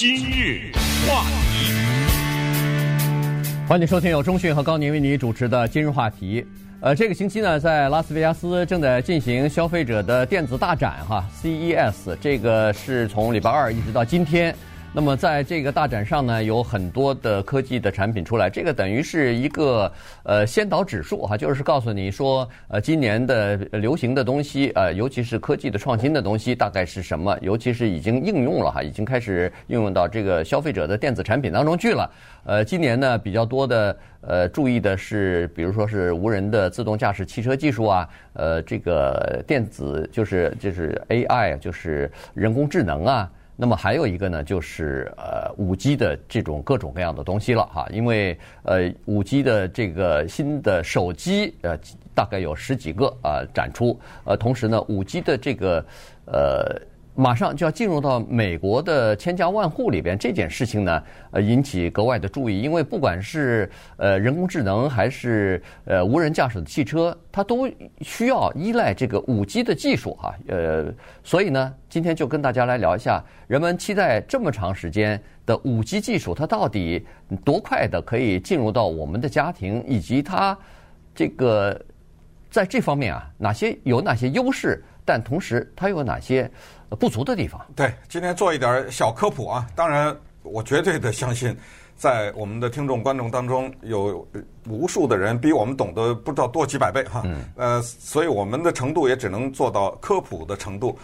今日话题，欢迎收听由中讯和高宁为你主持的今日话题。呃，这个星期呢，在拉斯维加斯正在进行消费者的电子大展哈，CES，这个是从礼拜二一直到今天。那么在这个大展上呢，有很多的科技的产品出来，这个等于是一个呃先导指数哈，就是告诉你说呃今年的流行的东西呃，尤其是科技的创新的东西大概是什么，尤其是已经应用了哈，已经开始应用到这个消费者的电子产品当中去了。呃，今年呢比较多的呃注意的是，比如说是无人的自动驾驶汽车技术啊，呃这个电子就是就是 AI 就是人工智能啊。那么还有一个呢，就是呃五 G 的这种各种各样的东西了哈，因为呃五 G 的这个新的手机呃大概有十几个啊、呃、展出，呃同时呢五 G 的这个呃。马上就要进入到美国的千家万户里边，这件事情呢，呃，引起格外的注意，因为不管是呃人工智能还是呃无人驾驶的汽车，它都需要依赖这个五 G 的技术哈，呃，所以呢，今天就跟大家来聊一下，人们期待这么长时间的五 G 技术，它到底多快的可以进入到我们的家庭，以及它这个在这方面啊，哪些有哪些优势，但同时它又有哪些？不足的地方。对，今天做一点小科普啊。当然，我绝对的相信，在我们的听众观众当中，有无数的人比我们懂得不知道多几百倍哈。嗯。呃，所以我们的程度也只能做到科普的程度，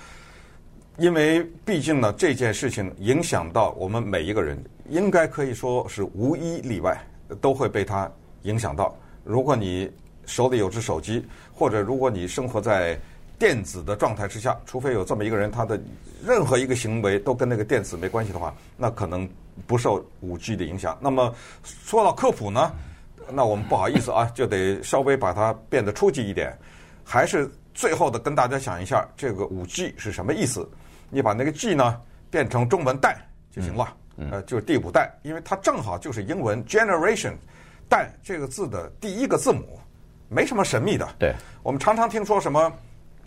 因为毕竟呢，这件事情影响到我们每一个人，应该可以说是无一例外都会被它影响到。如果你手里有只手机，或者如果你生活在电子的状态之下，除非有这么一个人，他的任何一个行为都跟那个电子没关系的话，那可能不受五 G 的影响。那么说到科普呢，那我们不好意思啊，就得稍微把它变得初级一点，还是最后的跟大家讲一下这个五 G 是什么意思。你把那个 G 呢变成中文代就行了，呃，就是第五代，因为它正好就是英文 generation 代这个字的第一个字母，没什么神秘的。对，我们常常听说什么。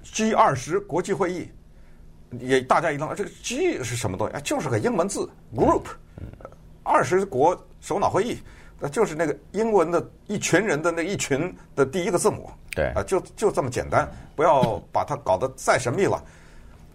G 二十国际会议，也大家一愣，这个 G 是什么东西？就是个英文字，Group，二十国首脑会议，那就是那个英文的一群人的那一群的第一个字母。对，啊，就就这么简单，不要把它搞得再神秘了。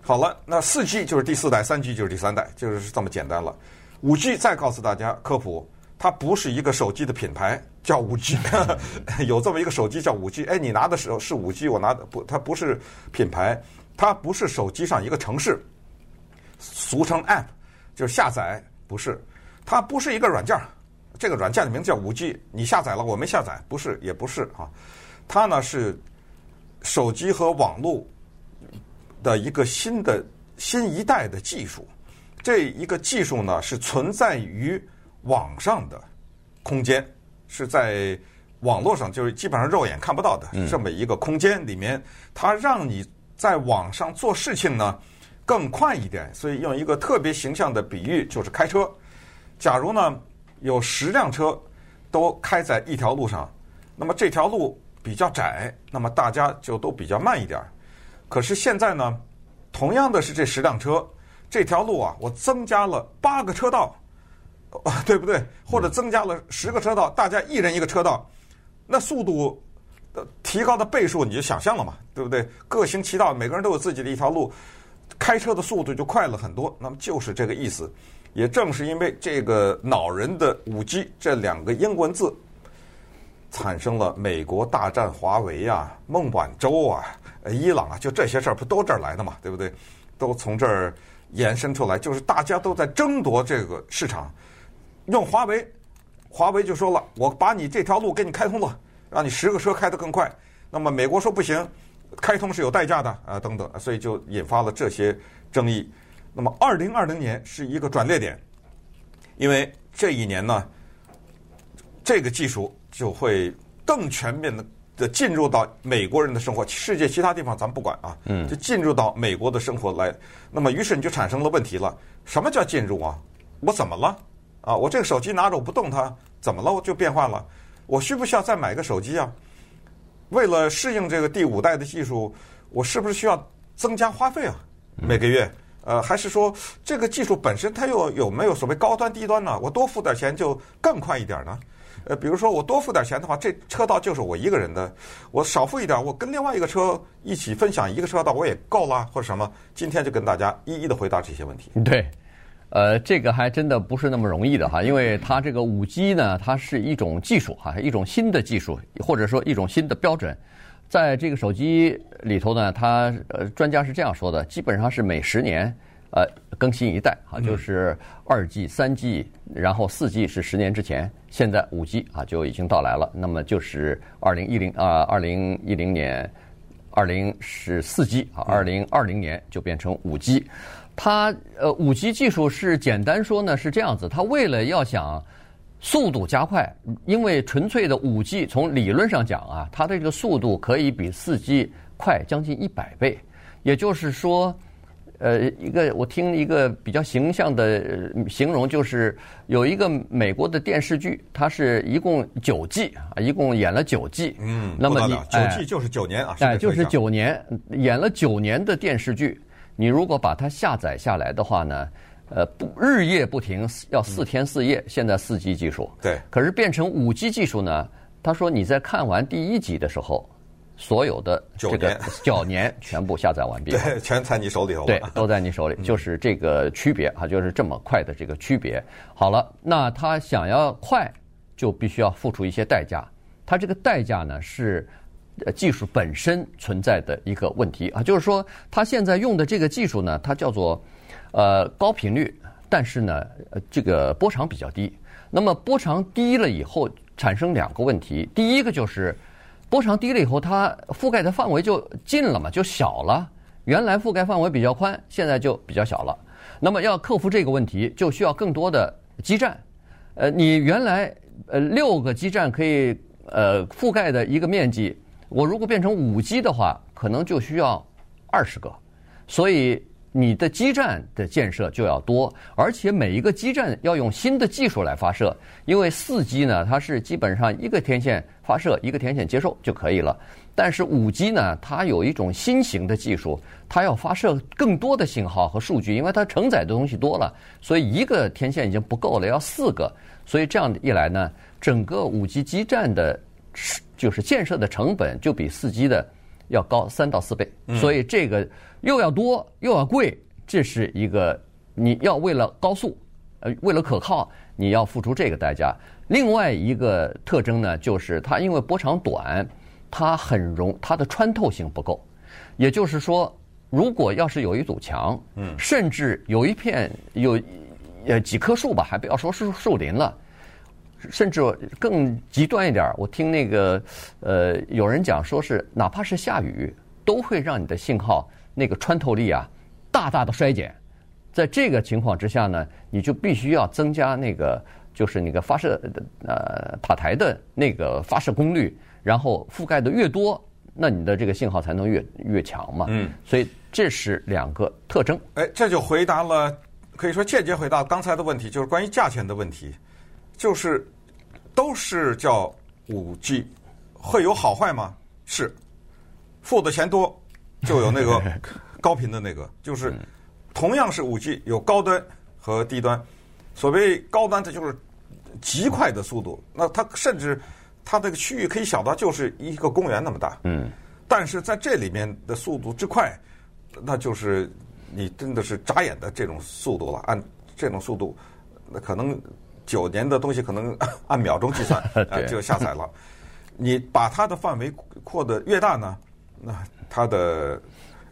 好了，那四 G 就是第四代，三 G 就是第三代，就是这么简单了。五 G 再告诉大家科普。它不是一个手机的品牌，叫五 G，有这么一个手机叫五 G。哎，你拿的时候是五 G，我拿的不，它不是品牌，它不是手机上一个城市，俗称 App，就是下载，不是，它不是一个软件儿，这个软件的名字叫五 G，你下载了，我没下载，不是，也不是啊，它呢是手机和网络的一个新的新一代的技术，这一个技术呢是存在于。网上的空间是在网络上，就是基本上肉眼看不到的这么一个空间里面，它让你在网上做事情呢更快一点。所以用一个特别形象的比喻，就是开车。假如呢有十辆车都开在一条路上，那么这条路比较窄，那么大家就都比较慢一点。可是现在呢，同样的是这十辆车，这条路啊，我增加了八个车道。对不对？或者增加了十个车道，大家一人一个车道，那速度的提高的倍数你就想象了嘛，对不对？各行其道，每个人都有自己的一条路，开车的速度就快了很多。那么就是这个意思。也正是因为这个恼人的五 G 这两个英文字，产生了美国大战华为啊、孟晚舟啊、伊朗啊，就这些事儿不都这儿来的嘛，对不对？都从这儿延伸出来，就是大家都在争夺这个市场。用华为，华为就说了：“我把你这条路给你开通了，让你十个车开得更快。”那么美国说不行，开通是有代价的啊，等等，所以就引发了这些争议。那么二零二零年是一个转捩点，因为这一年呢，这个技术就会更全面的的进入到美国人的生活，世界其他地方咱不管啊，嗯，就进入到美国的生活来。那么于是你就产生了问题了：什么叫进入啊？我怎么了？啊，我这个手机拿着我不动它，怎么了？我就变坏了。我需不需要再买个手机啊？为了适应这个第五代的技术，我是不是需要增加花费啊？每个月呃，还是说这个技术本身它又有没有所谓高端低端呢？我多付点钱就更快一点呢？呃，比如说我多付点钱的话，这车道就是我一个人的；我少付一点，我跟另外一个车一起分享一个车道，我也够了，或者什么？今天就跟大家一一的回答这些问题。对，呃，这个还真的不是那么容易的哈，因为它这个五 G 呢，它是一种技术哈，一种新的技术，或者说一种新的标准，在这个手机里头呢，它呃专家是这样说的，基本上是每十年。呃，更新一代啊，就是二 G、三 G，然后四 G 是十年之前，现在五 G 啊就已经到来了。那么就是二零一零啊，二零一零年，二零是四 G 啊，二零二零年就变成五 G。它呃，五 G 技术是简单说呢是这样子，它为了要想速度加快，因为纯粹的五 G 从理论上讲啊，它的这个速度可以比四 G 快将近一百倍，也就是说。呃，一个我听一个比较形象的形容，就是有一个美国的电视剧，它是一共九季啊，一共演了九季。嗯，那么你九季就是九年啊，哎，就是九年，演了九年的电视剧，你如果把它下载下来的话呢，呃，不日夜不停，要四天四夜。现在四 G 技术，对，可是变成五 G 技术呢？他说你在看完第一集的时候。所有的这个 九年全部下载完毕，对，全在你手里头，对，都在你手里，就是这个区别啊，就是这么快的这个区别。好了，那他想要快，就必须要付出一些代价。他这个代价呢，是技术本身存在的一个问题啊，就是说它现在用的这个技术呢，它叫做呃高频率，但是呢，这个波长比较低。那么波长低了以后，产生两个问题，第一个就是。波长低了以后，它覆盖的范围就近了嘛，就小了。原来覆盖范围比较宽，现在就比较小了。那么要克服这个问题，就需要更多的基站。呃，你原来呃六个基站可以呃覆盖的一个面积，我如果变成五 G 的话，可能就需要二十个。所以。你的基站的建设就要多，而且每一个基站要用新的技术来发射，因为四 G 呢，它是基本上一个天线发射，一个天线接收就可以了。但是五 G 呢，它有一种新型的技术，它要发射更多的信号和数据，因为它承载的东西多了，所以一个天线已经不够了，要四个。所以这样一来呢，整个五 G 基站的，就是建设的成本就比四 G 的要高三到四倍。所以这个。又要多又要贵，这是一个你要为了高速，呃，为了可靠，你要付出这个代价。另外一个特征呢，就是它因为波长短，它很容它的穿透性不够。也就是说，如果要是有一堵墙，嗯，甚至有一片有呃几棵树吧，还不要说树树林了，甚至更极端一点，我听那个呃有人讲说是哪怕是下雨，都会让你的信号。那个穿透力啊，大大的衰减，在这个情况之下呢，你就必须要增加那个，就是那个发射呃塔台的那个发射功率，然后覆盖的越多，那你的这个信号才能越越强嘛。嗯，所以这是两个特征。哎，这就回答了，可以说间接回答刚才的问题，就是关于价钱的问题，就是都是叫五 G，会有好坏吗？是，付的钱多。就有那个 高频的那个，就是同样是五 G，有高端和低端。所谓高端，它就是极快的速度。那它甚至它这个区域可以小到就是一个公园那么大。嗯。但是在这里面的速度之快，那就是你真的是眨眼的这种速度了。按这种速度，那可能九年的东西可能 按秒钟计算 啊就下载了。你把它的范围扩得越大呢，那。它的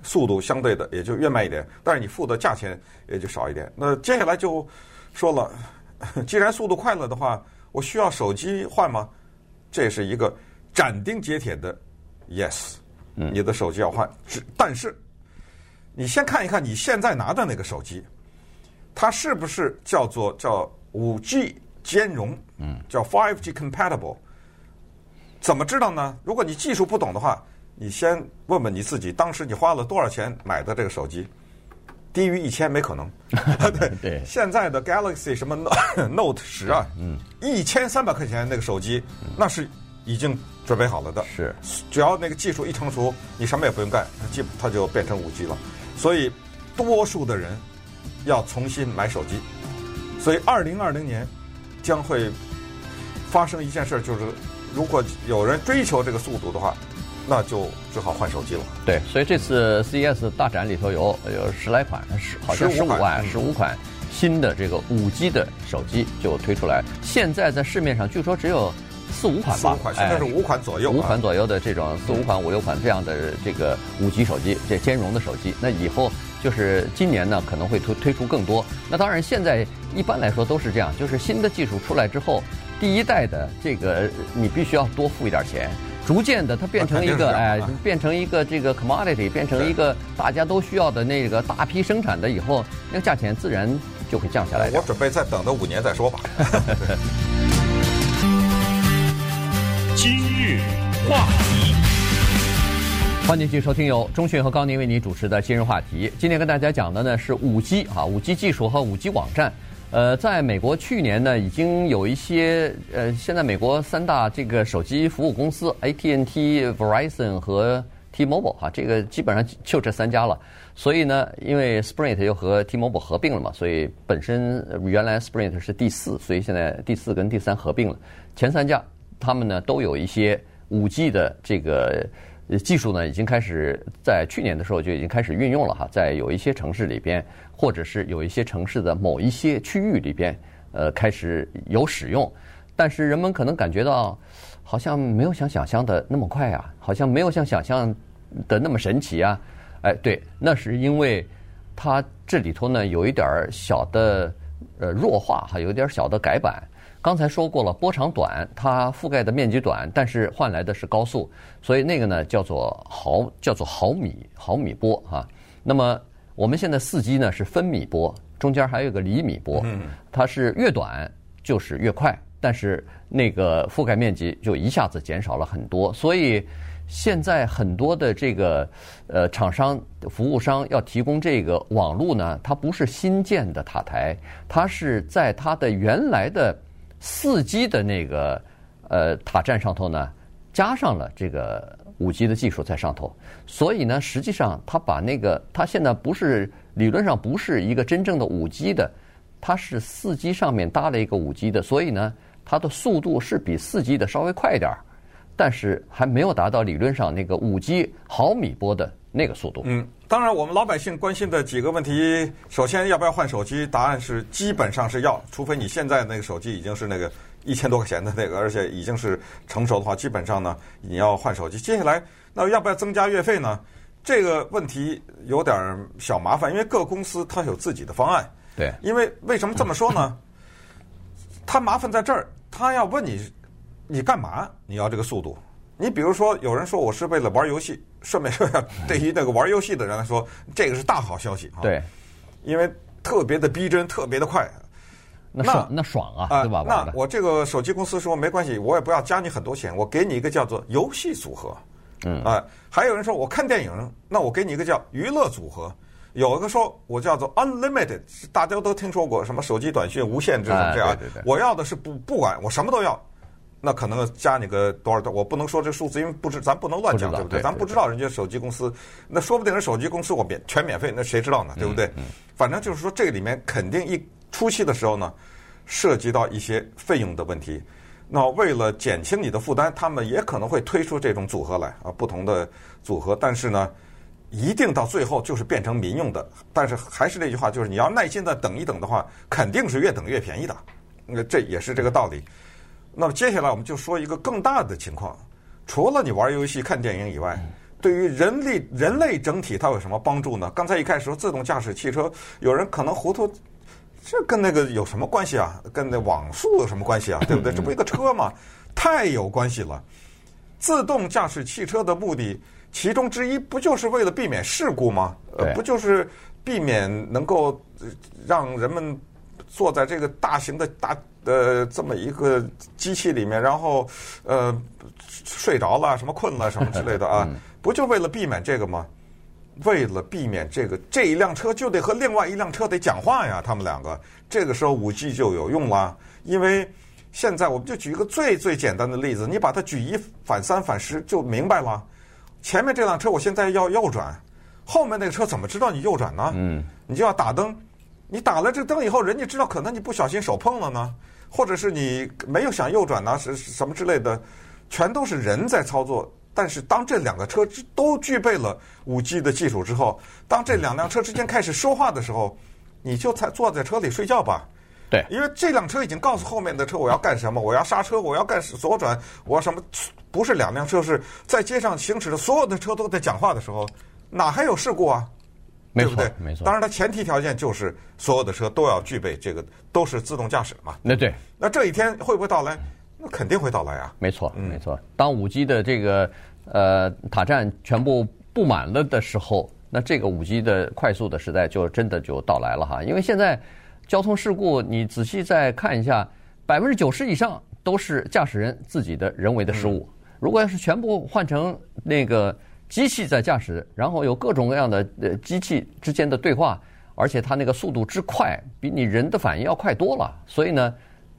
速度相对的也就越慢一点，但是你付的价钱也就少一点。那接下来就说了，既然速度快了的话，我需要手机换吗？这是一个斩钉截铁的 yes，你的手机要换。只但是你先看一看你现在拿的那个手机，它是不是叫做叫五 G 兼容？嗯，叫 Five G compatible？怎么知道呢？如果你技术不懂的话。你先问问你自己，当时你花了多少钱买的这个手机？低于一千没可能。对对，现在的 Galaxy 什么 Note 十啊，嗯，一千三百块钱那个手机，那是已经准备好了的。是，只要那个技术一成熟，你什么也不用干，它就它就变成五 G 了。所以多数的人要重新买手机，所以二零二零年将会发生一件事，就是如果有人追求这个速度的话，那就只好换手机了。对，所以这次 CES 大展里头有有十来款，十好像十五万十五款新的这个五 G 的手机就推出来，现在在市面上据说只有。四五款吧，四五款，现在是五款左右，五款左右的这种四五款、五六款这样的这个五 G 手机，这兼容的手机。那以后就是今年呢，可能会推推出更多。那当然，现在一般来说都是这样，就是新的技术出来之后，第一代的这个你必须要多付一点钱，逐渐的它变成一个 哎，变成一个这个 commodity，变成一个大家都需要的那个大批生产的以后，那个价钱自然就会降下来。我准备再等到五年再说吧。今日话题，欢迎继续收听由钟迅和高宁为你主持的今日话题。今天跟大家讲的呢是五 G 啊，五 G 技术和五 G 网站。呃，在美国去年呢，已经有一些呃，现在美国三大这个手机服务公司 AT&T、Verizon 和 T-Mobile 哈，这个基本上就这三家了。所以呢，因为 Sprint 又和 T-Mobile 合并了嘛，所以本身原来 Sprint 是第四，所以现在第四跟第三合并了，前三家。他们呢都有一些五 G 的这个技术呢，已经开始在去年的时候就已经开始运用了哈，在有一些城市里边，或者是有一些城市的某一些区域里边，呃，开始有使用。但是人们可能感觉到，好像没有像想象的那么快啊，好像没有像想象的那么神奇啊。哎，对，那是因为它这里头呢有一点小的呃弱化哈，有一点小的改版。刚才说过了，波长短，它覆盖的面积短，但是换来的是高速，所以那个呢叫做毫叫做毫米毫米波啊。那么我们现在四 G 呢是分米波，中间还有个厘米波，它是越短就是越快，但是那个覆盖面积就一下子减少了很多。所以现在很多的这个呃厂商服务商要提供这个网络呢，它不是新建的塔台，它是在它的原来的。四 G 的那个呃塔站上头呢，加上了这个五 G 的技术在上头，所以呢，实际上它把那个它现在不是理论上不是一个真正的五 G 的，它是四 G 上面搭了一个五 G 的，所以呢，它的速度是比四 G 的稍微快一点儿，但是还没有达到理论上那个五 G 毫米波的那个速度。嗯，当然我们老百姓关心的几个问题，首先要不要换手机？答案是基本上是要，除非你现在那个手机已经是那个一千多块钱的那个，而且已经是成熟的话，基本上呢你要换手机。接下来那要不要增加月费呢？这个问题有点小麻烦，因为各公司它有自己的方案。对，因为为什么这么说呢？它麻烦在这儿，他要问你，你干嘛？你要这个速度？你比如说，有人说我是为了玩游戏，顺便说下，对于那个玩游戏的人来说，这个是大好消息啊。对，因为特别的逼真，特别的快。那爽，那爽啊，对吧？那我这个手机公司说没关系，我也不要加你很多钱，我给你一个叫做游戏组合。嗯啊，还有人说我看电影，那我给你一个叫娱乐组合。有一个说我叫做 Unlimited，大家都听说过什么手机短信无限制这样。对对对。我要的是不不管我什么都要。那可能加你个多少多，我不能说这数字，因为不知咱不能乱讲，对不对？咱不知道人家手机公司，那说不定人手机公司我免全免费，那谁知道呢？对不对？反正就是说，这个里面肯定一初期的时候呢，涉及到一些费用的问题。那为了减轻你的负担，他们也可能会推出这种组合来啊，不同的组合。但是呢，一定到最后就是变成民用的。但是还是那句话，就是你要耐心的等一等的话，肯定是越等越便宜的。那这也是这个道理。那么接下来我们就说一个更大的情况，除了你玩游戏、看电影以外，对于人类人类整体它有什么帮助呢？刚才一开始说自动驾驶汽车，有人可能糊涂，这跟那个有什么关系啊？跟那网速有什么关系啊？对不对？这不一个车吗？太有关系了。自动驾驶汽车的目的，其中之一不就是为了避免事故吗？呃，不就是避免能够让人们坐在这个大型的大。呃，这么一个机器里面，然后呃睡着了，什么困了，什么之类的啊，不就为了避免这个吗？为了避免这个，这一辆车就得和另外一辆车得讲话呀，他们两个，这个时候五 G 就有用了。因为现在我们就举一个最最简单的例子，你把它举一反三反十就明白了。前面这辆车我现在要右转，后面那个车怎么知道你右转呢？嗯，你就要打灯，你打了这灯以后，人家知道可能你不小心手碰了呢，或者是你没有想右转呢，是什么之类的，全都是人在操作。但是当这两个车都具备了五 G 的技术之后，当这两辆车之间开始说话的时候，你就在坐在车里睡觉吧。对，因为这辆车已经告诉后面的车我要干什么，我要刹车，我要干左转，我要什么？不是两辆车，是在街上行驶的所有的车都在讲话的时候，哪还有事故啊？没错，对不对？没错。当然，它前提条件就是所有的车都要具备这个，都是自动驾驶嘛。那对。那这一天会不会到来？那肯定会到来啊。没错，没错。当五 G 的这个呃塔站全部布满了的时候，那这个五 G 的快速的时代就真的就到来了哈，因为现在。交通事故，你仔细再看一下，百分之九十以上都是驾驶人自己的人为的失误。如果要是全部换成那个机器在驾驶，然后有各种各样的呃机器之间的对话，而且它那个速度之快，比你人的反应要快多了。所以呢，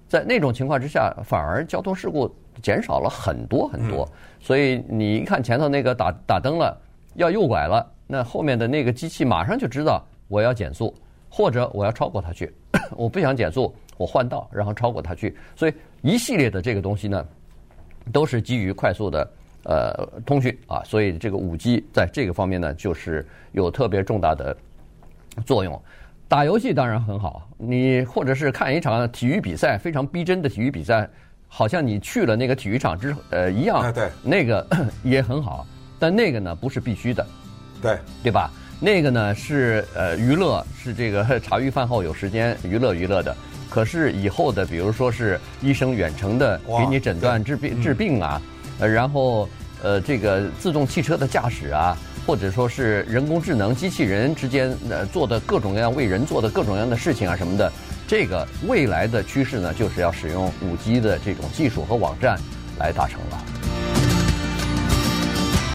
在那种情况之下，反而交通事故减少了很多很多。所以你一看前头那个打打灯了，要右拐了，那后面的那个机器马上就知道我要减速。或者我要超过它去，我不想减速，我换道，然后超过它去。所以一系列的这个东西呢，都是基于快速的呃通讯啊。所以这个五 G 在这个方面呢，就是有特别重大的作用。打游戏当然很好，你或者是看一场体育比赛，非常逼真的体育比赛，好像你去了那个体育场之呃一样，对，那个 也很好。但那个呢，不是必须的，对，对吧？那个呢是呃娱乐，是这个 茶余饭后有时间娱乐娱乐的。可是以后的，比如说是医生远程的给你诊断治病治病啊，呃，然后呃这个自动汽车的驾驶啊，或者说是人工智能机器人之间呃做的各种各样为人做的各种各样的事情啊什么的，这个未来的趋势呢，就是要使用五 G 的这种技术和网站来达成了。